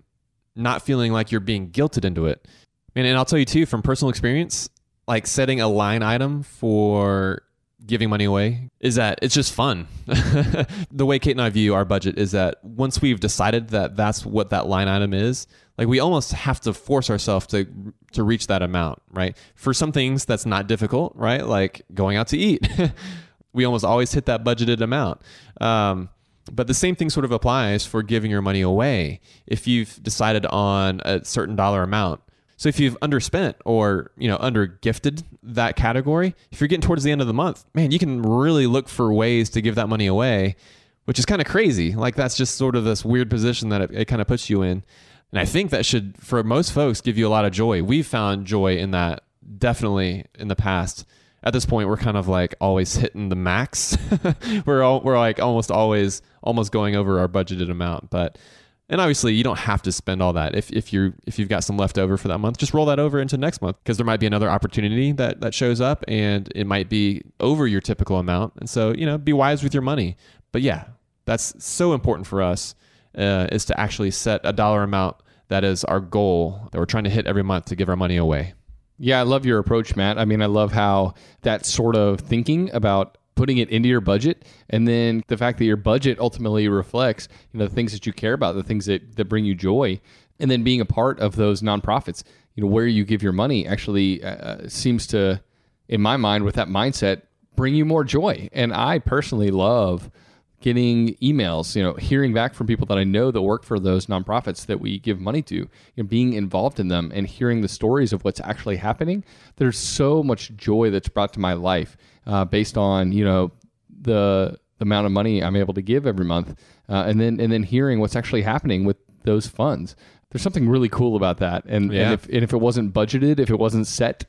not feeling like you're being guilted into it. And, and I'll tell you too, from personal experience, like setting a line item for giving money away is that it's just fun. the way Kate and I view our budget is that once we've decided that that's what that line item is, like we almost have to force ourselves to to reach that amount, right? For some things that's not difficult, right? Like going out to eat. we almost always hit that budgeted amount. Um, but the same thing sort of applies for giving your money away. If you've decided on a certain dollar amount, so if you've underspent or you know under gifted that category, if you're getting towards the end of the month, man, you can really look for ways to give that money away, which is kind of crazy. Like that's just sort of this weird position that it, it kind of puts you in. And I think that should, for most folks, give you a lot of joy. We've found joy in that definitely in the past. At this point, we're kind of like always hitting the max. we're all, we're like almost always almost going over our budgeted amount, but and obviously you don't have to spend all that. If if you if you've got some left over for that month, just roll that over into next month because there might be another opportunity that that shows up and it might be over your typical amount. And so, you know, be wise with your money. But yeah, that's so important for us uh, is to actually set a dollar amount that is our goal that we're trying to hit every month to give our money away. Yeah, I love your approach, Matt. I mean, I love how that sort of thinking about putting it into your budget and then the fact that your budget ultimately reflects, you know, the things that you care about, the things that, that bring you joy, and then being a part of those nonprofits, you know, where you give your money actually uh, seems to, in my mind, with that mindset, bring you more joy. And I personally love getting emails, you know, hearing back from people that I know that work for those nonprofits that we give money to, you know, being involved in them and hearing the stories of what's actually happening. There's so much joy that's brought to my life uh, based on, you know, the the amount of money I'm able to give every month, uh, and then and then hearing what's actually happening with those funds. There's something really cool about that, and, Yeah. and if and if it wasn't budgeted, if it wasn't set,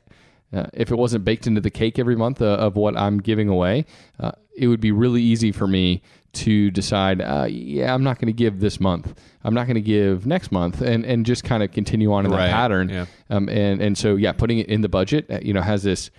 uh, if it wasn't baked into the cake every month uh, of what I'm giving away, uh, it would be really easy for me to decide, uh, yeah, I'm not going to give this month. I'm not going to give next month, and and just kind of continue on in Right, that pattern. yeah. Um, and and so yeah, putting it in the budget, uh, you know, has this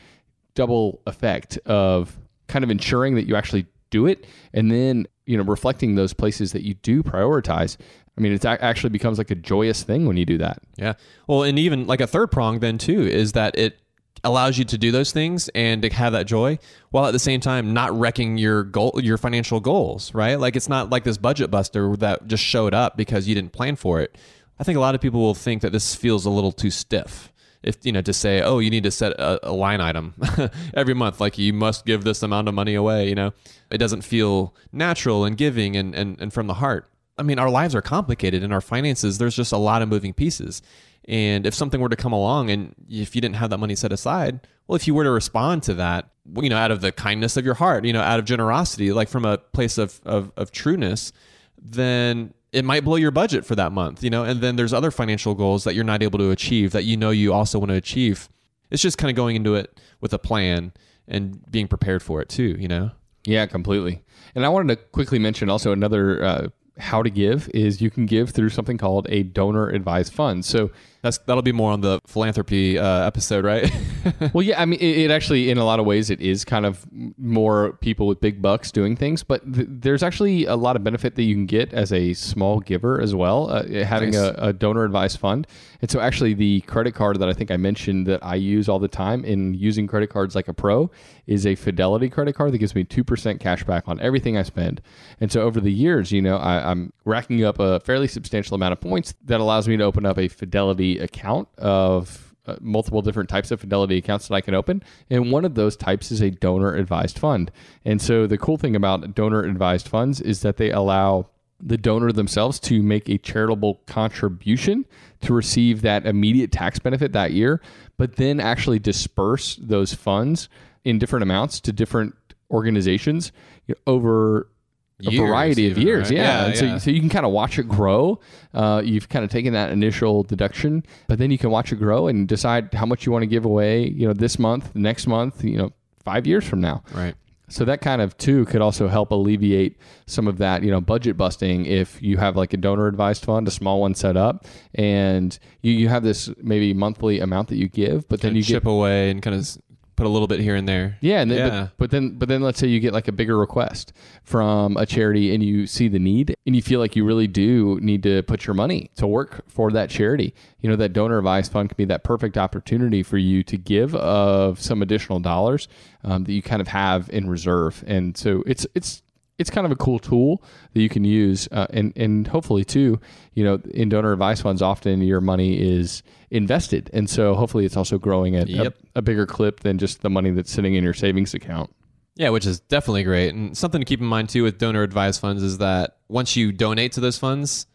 double effect of kind of ensuring that you actually do it, and then you know reflecting those places that you do prioritize. I mean, it actually becomes like a joyous thing when you do that. Yeah. Well, and even like a third prong then too is that it allows you to do those things and to have that joy while at the same time not wrecking your goal your financial goals, right? Like it's not like this budget buster that just showed up because you didn't plan for it. I think a lot of people will think that this feels a little too stiff. If you know to say, "Oh, you need to set a, a line item every month like you must give this amount of money away," you know. It doesn't feel natural and giving and and, and from the heart. I mean, our lives are complicated and our finances, there's just a lot of moving pieces. And if something were to come along and if you didn't have that money set aside, well, if you were to respond to that, you know, out of the kindness of your heart, you know, out of generosity, like from a place of, of, of trueness, then it might blow your budget for that month, you know, and then there's other financial goals that you're not able to achieve that you know you also want to achieve. It's just kind of going into it with a plan and being prepared for it too, you know? Yeah, completely. And I wanted to quickly mention also another uh, how to give is you can give through something called a donor advised fund. So, That's that'll be more on the philanthropy uh, episode, right? well, yeah, I mean, it, it actually, in a lot of ways, it is kind of more people with big bucks doing things, but th- there's actually a lot of benefit that you can get as a small giver as well, uh, having Nice. a, a donor advised fund. And so, actually, the credit card that I think I mentioned that I use all the time in using credit cards like a pro is a Fidelity credit card that gives me 2% cash back on everything I spend. And so, over the years, you know, I, I'm racking up a fairly substantial amount of points that allows me to open up a Fidelity account of uh, multiple different types of Fidelity accounts that I can open. And one of those types is a donor advised fund. And so the cool thing about donor advised funds is that they allow the donor themselves to make a charitable contribution to receive that immediate tax benefit that year, but then actually disperse those funds in different amounts to different organizations you know, a Years variety of even, years. right? Yeah. Yeah, And so, yeah. so you can kind of watch it grow. Uh, you've kind of taken that initial deduction, but then you can watch it grow and decide how much you want to give away, you know, this month, next month, you know, five years from now. right. So that kind of too could also help alleviate some of that, you know, budget busting if you have like a donor advised fund, a small one set up, and you, you have this maybe monthly amount that you give, but then you chip get away and kind of put a little bit here and there. yeah, and then, Yeah. But, but then but then let's say you get like a bigger request from a charity and you see the need and you feel like you really do need to put your money to work for that charity. You know, that donor advised fund can be that perfect opportunity for you to give of some additional dollars um, that you kind of have in reserve. And so it's it's it's kind of a cool tool that you can use, uh, and and hopefully too, you know, in donor advised funds, often your money is invested, and so hopefully it's also growing at Yep. a, a bigger clip than just the money that's sitting in your savings account. Yeah, which is definitely great. And something to keep in mind too with donor advised funds is that once you donate to those funds,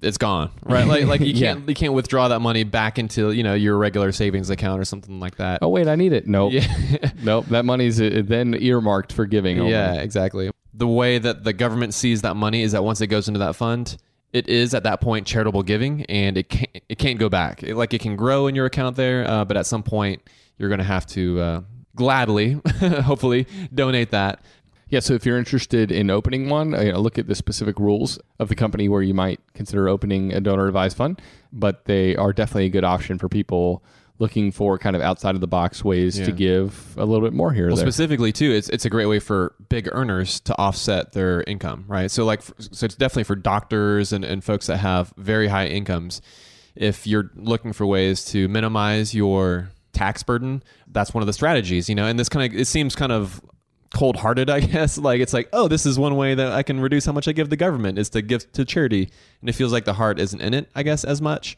it's gone, right? Like like you can't you can't withdraw that money back into you know your regular savings account or something like that. Oh wait, I need it. Nope, Yeah. nope. That money's uh, then earmarked for giving. only. Yeah, exactly. The way that the government sees that money is that once it goes into that fund, it is at that point charitable giving, and it can't it can't go back. It, like it can grow in your account there, uh, but at some point you're going to have to uh, gladly, hopefully, donate that. Yeah, so if you're interested in opening one, uh, you know, look at the specific rules of the company where you might consider opening a donor advised fund, but they are definitely a good option for people looking for kind of outside of the box ways Yeah. to give a little bit more here Well, there. specifically too, it's it's a great way for big earners to offset their income, right? So like, so it's definitely for doctors and, and folks that have very high incomes. If you're looking for ways to minimize your tax burden, that's one of the strategies, you know. And this kind of it seems kind of cold hearted, I guess. Like it's like, oh, this is one way that I can reduce how much I give the government is to give to charity, and it feels like the heart isn't in it, I guess, as much.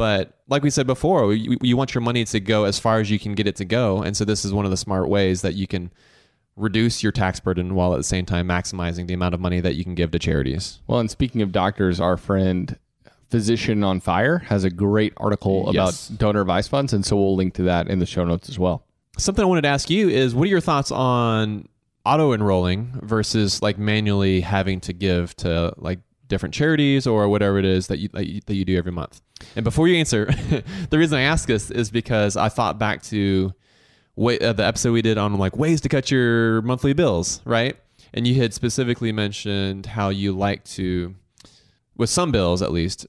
But like we said before, you, you want your money to go as far as you can get it to go, and so this is one of the smart ways that you can reduce your tax burden while at the same time maximizing the amount of money that you can give to charities. Well, and speaking of doctors, our friend Physician on Fire has a great article Yes. about donor advised funds, and so we'll link to that in the show notes as well. Something I wanted to ask you is what are your thoughts on auto enrolling versus like manually having to give to like different charities or whatever it is that you that you, that you do every month? And before you answer, the reason I ask this is because I thought back to way, uh, the episode we did on like ways to cut your monthly bills, right? And you had specifically mentioned how you like to, with some bills at least,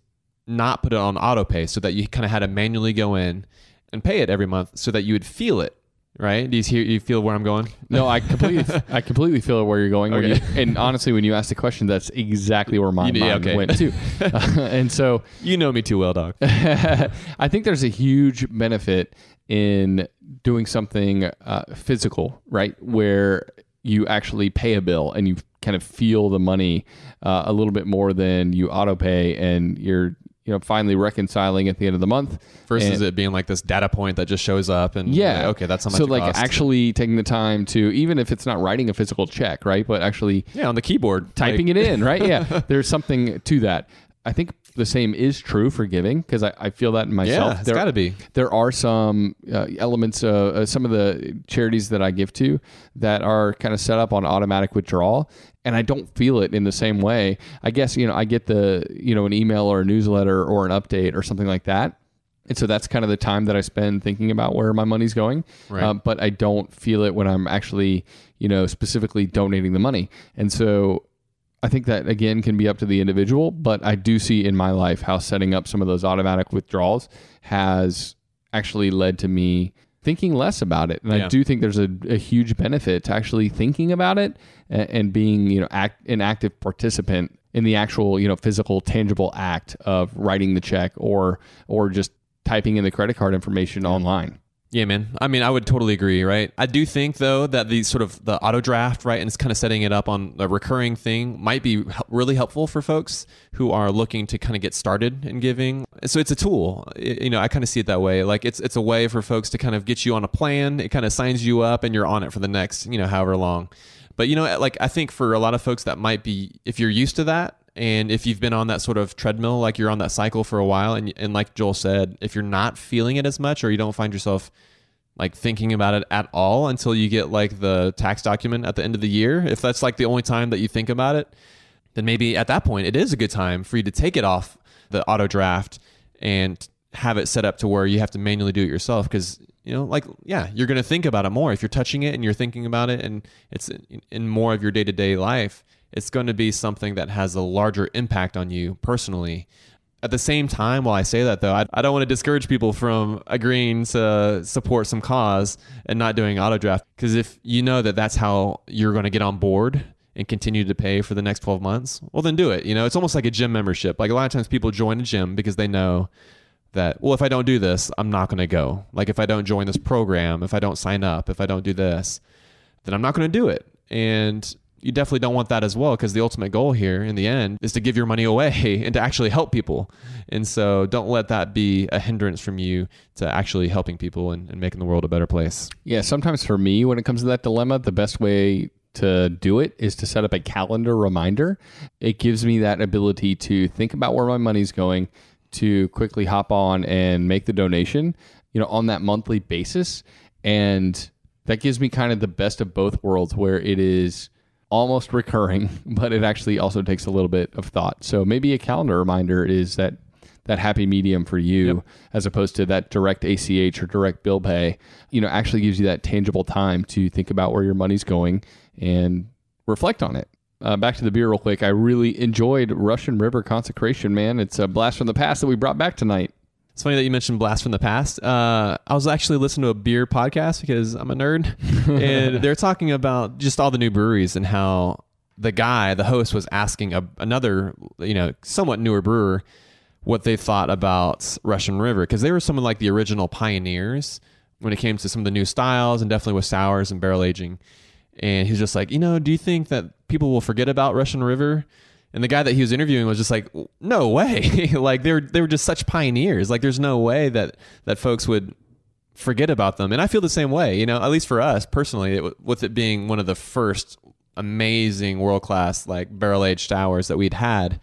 not put it on auto pay so that you kind of had to manually go in and pay it every month so that you would feel it, right? Do you hear you feel where I'm going? No, I completely, I completely feel where you're going. When Okay. you, and honestly, when you asked the question, that's exactly where my You- yeah, mind okay. went too. Uh, and so, You know me too well, dog. I think there's a huge benefit in doing something uh, physical, right? Where you actually pay a bill and you kind of feel the money uh, a little bit more than you auto pay, and you're you know finally reconciling at the end of the month. Versus And- it being like this data point that just shows up and yeah. like, okay, that's how much. So like costs. actually taking the time to even if it's not writing a physical check, right? But actually yeah, on the keyboard, typing like, it in, right? Yeah. There's something to that. I think the same is true for giving because I, I feel that in myself. Yeah, it's got to be. There are some uh, elements, uh, uh, some of the charities that I give to that are kind of set up on automatic withdrawal, and I don't feel it in the same way. I guess you know I get the you know an email or a newsletter or an update or something like that. And so that's kind of the time that I spend thinking about where my money's going. Right. Uh, but I don't feel it when I'm actually, you know, specifically donating the money. And so I think that again can be up to the individual, but I do see in my life how setting up some of those automatic withdrawals has actually led to me thinking less about it. And I do think there's a, a huge benefit to actually thinking about it and, and being, you know, act, an active participant in the actual, you know, physical, tangible act of writing the check or or just typing in the credit card information online. Yeah, man. I mean, I would totally agree, right? I do think though that the sort of the auto draft, right, and it's kind of setting it up on a recurring thing might be really helpful for folks who are looking to kind of get started in giving. So it's a tool. You know, I kind of see it that way. Like it's it's a way for folks to kind of get you on a plan. It kind of signs you up, and you're on it for the next, you know, however long. But you know, like I think for a lot of folks that might be if you're used to that and if you've been on that sort of treadmill, like you're on that cycle for a while, and, and like Joel said, if you're not feeling it as much or you don't find yourself like thinking about it at all until you get like the tax document at the end of the year, if that's like the only time that you think about it, then maybe at that point it is a good time for you to take it off the auto draft and have it set up to where you have to manually do it yourself. Because you know like yeah you're going to think about it more if you're touching it and you're thinking about it and it's in, more of your day-to-day life it's going to be something that has a larger impact on you personally. At the same time while i say that though i, I don't want to discourage people from agreeing to support some cause and not doing auto draft. Because if you know that that's how you're going to get on board and continue to pay for the next 12 months well then do it. You know it's almost like a gym membership. Like a lot of times people join a gym because they know that well if i don't do this i'm not going to go. Like if i don't join this program if i don't sign up if i don't do this then i'm not going to do it. And you definitely don't want that as well because the ultimate goal here in the end is to give your money away and to actually help people and so don't let that be a hindrance from you to actually helping people and, and making the world a better place Yeah, sometimes for me, when it comes to that dilemma, the best way to do it is to set up a calendar reminder. It gives me that ability to think about where my money's going, to quickly hop on and make the donation, you know, on that monthly basis. And that gives me kind of the best of both worlds where it is almost recurring, but it actually also takes a little bit of thought. So maybe a calendar reminder is that that happy medium for you as opposed to that direct ACH or direct bill pay, you know, actually gives you that tangible time to think about where your money's going and reflect on it. Uh, back to the beer real quick. I really enjoyed Russian River Consecration, man. It's a blast from the past that we brought back tonight. It's funny that you mentioned Blast from the Past. Uh, I was actually listening to a beer podcast because I'm a nerd, and they're talking about just all the new breweries and how the guy, the host, was asking a, another, you know, somewhat newer brewer what they thought about Russian River because they were some of like the original pioneers when it came to some of the new styles and definitely with sours and barrel aging. And he's just like, you know, do you think that people will forget about Russian River? And the guy that he was interviewing was just like, no way. like they were they were just such pioneers. Like there's no way that that folks would forget about them. And I feel the same way, you know, at least for us personally, it, with it being one of the first amazing world class like barrel aged sours that we'd had.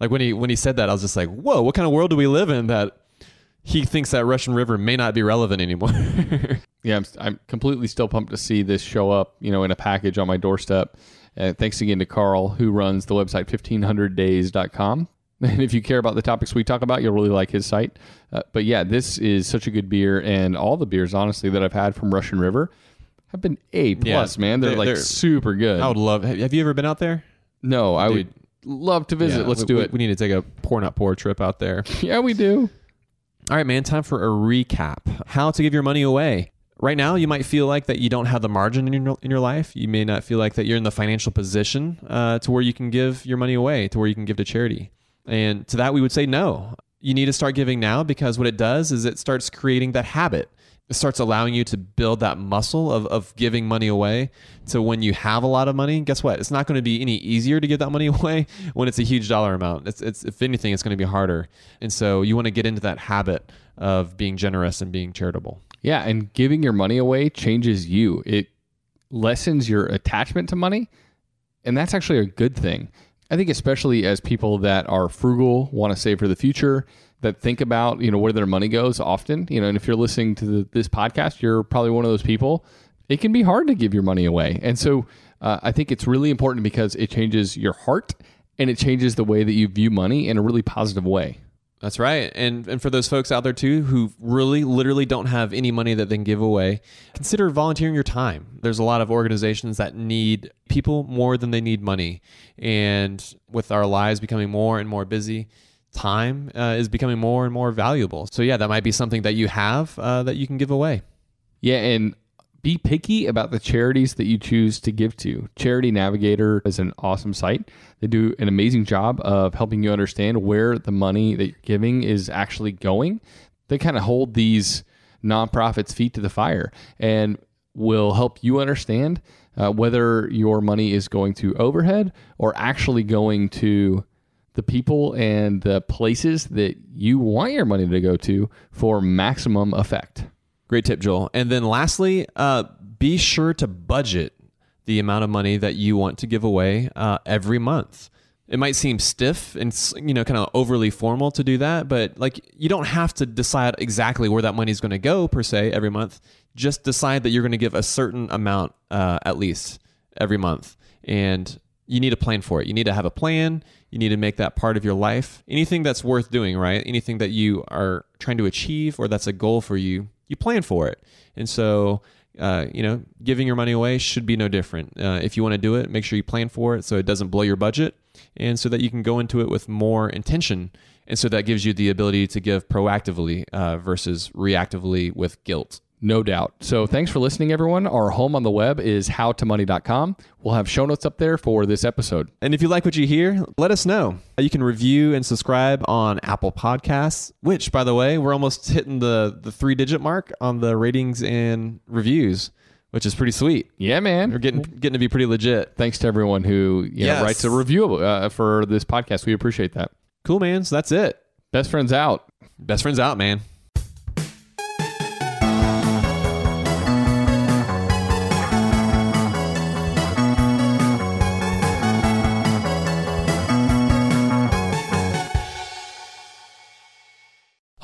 Like when he when he said that, I was just like, "Whoa, what kind of world do we live in that he thinks that Russian River may not be relevant anymore?" yeah, I'm, I'm completely still pumped to see this show up, you know, in a package on my doorstep. And thanks again to Carl, who runs the website 1500days.com. And if you care about the topics we talk about, you'll really like his site. Uh, but yeah, this is such a good beer, and all the beers, honestly, that I've had from Russian River have been A plus. Yeah, man, they're, they're- like they're- super good. I would love. Have you ever been out there? no, I would love to visit. Yeah, Let's we- do it. We need to take a pour not pour trip out there. yeah, we do. All right, man, time for a recap. How to give your money away. Right now, you might feel like that you don't have the margin in your, in your life. You may not feel like that you're in the financial position uh, to where you can give your money away, to where you can give to charity. And to that, we would say no. You need to start giving now because what it does is it starts creating that habit. It starts allowing you to build that muscle of, of giving money away. So when you have a lot of money, guess what? It's not going to be any easier to give that money away when it's a huge dollar amount. It's, it's if anything, it's going to be harder. And so you want to get into that habit of being generous and being charitable. Yeah, and giving your money away changes you. It lessens your attachment to money, and that's actually a good thing. I think especially as people that are frugal, want to save for the future, that think about, you know, where their money goes often, you know, and if you're listening to the, this podcast, you're probably one of those people. It can be hard to give your money away. And so uh, I think it's really important because it changes your heart and it changes the way that you view money in a really positive way. That's right. And and for those folks out there too who really literally don't have any money that they can give away, consider volunteering your time. There's a lot of organizations that need people more than they need money. And with our lives becoming more and more busy, time uh, is becoming more and more valuable. So yeah, that might be something that you have uh, that you can give away. Yeah, and be picky about the charities that you choose to give to. Charity Navigator is an awesome site. They do an amazing job of helping you understand where the money that you're giving is actually going. They kind of hold these nonprofits' feet to the fire and will help you understand uh, whether your money is going to overhead or actually going to the people and the places that you want your money to go to for maximum effect. Great tip, Joel. And then lastly, uh, be sure to budget the amount of money that you want to give away uh, every month. It might seem stiff and you know kind of overly formal to do that, but like you don't have to decide exactly where that money is going to go per se every month. Just decide that you're going to give a certain amount uh, at least every month, and you need a plan for it. You need to have a plan. You need to make that part of your life. Anything that's worth doing, right? Anything that you are trying to achieve or that's a goal for you, you plan for it. And so, uh, you know, giving your money away should be no different. Uh, if you want to do it, make sure you plan for it so it doesn't blow your budget and so that you can go into it with more intention. And so that gives you the ability to give proactively uh, versus reactively with guilt. No doubt. So thanks for listening, everyone. Our home on the web is howtomoney.com. We'll have show notes up there for this episode. And if you like what you hear, let us know. You can review and subscribe on Apple Podcasts, which, by the way, we're almost hitting the, the three digit mark on the ratings and reviews, which is pretty sweet. Yeah, man. We're getting getting to be pretty legit. Thanks to everyone who you know, Yes. writes a review uh, for this podcast. We appreciate that. Cool, man. So that's it. Best friends out. Best friends out, man.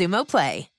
Xumo Play.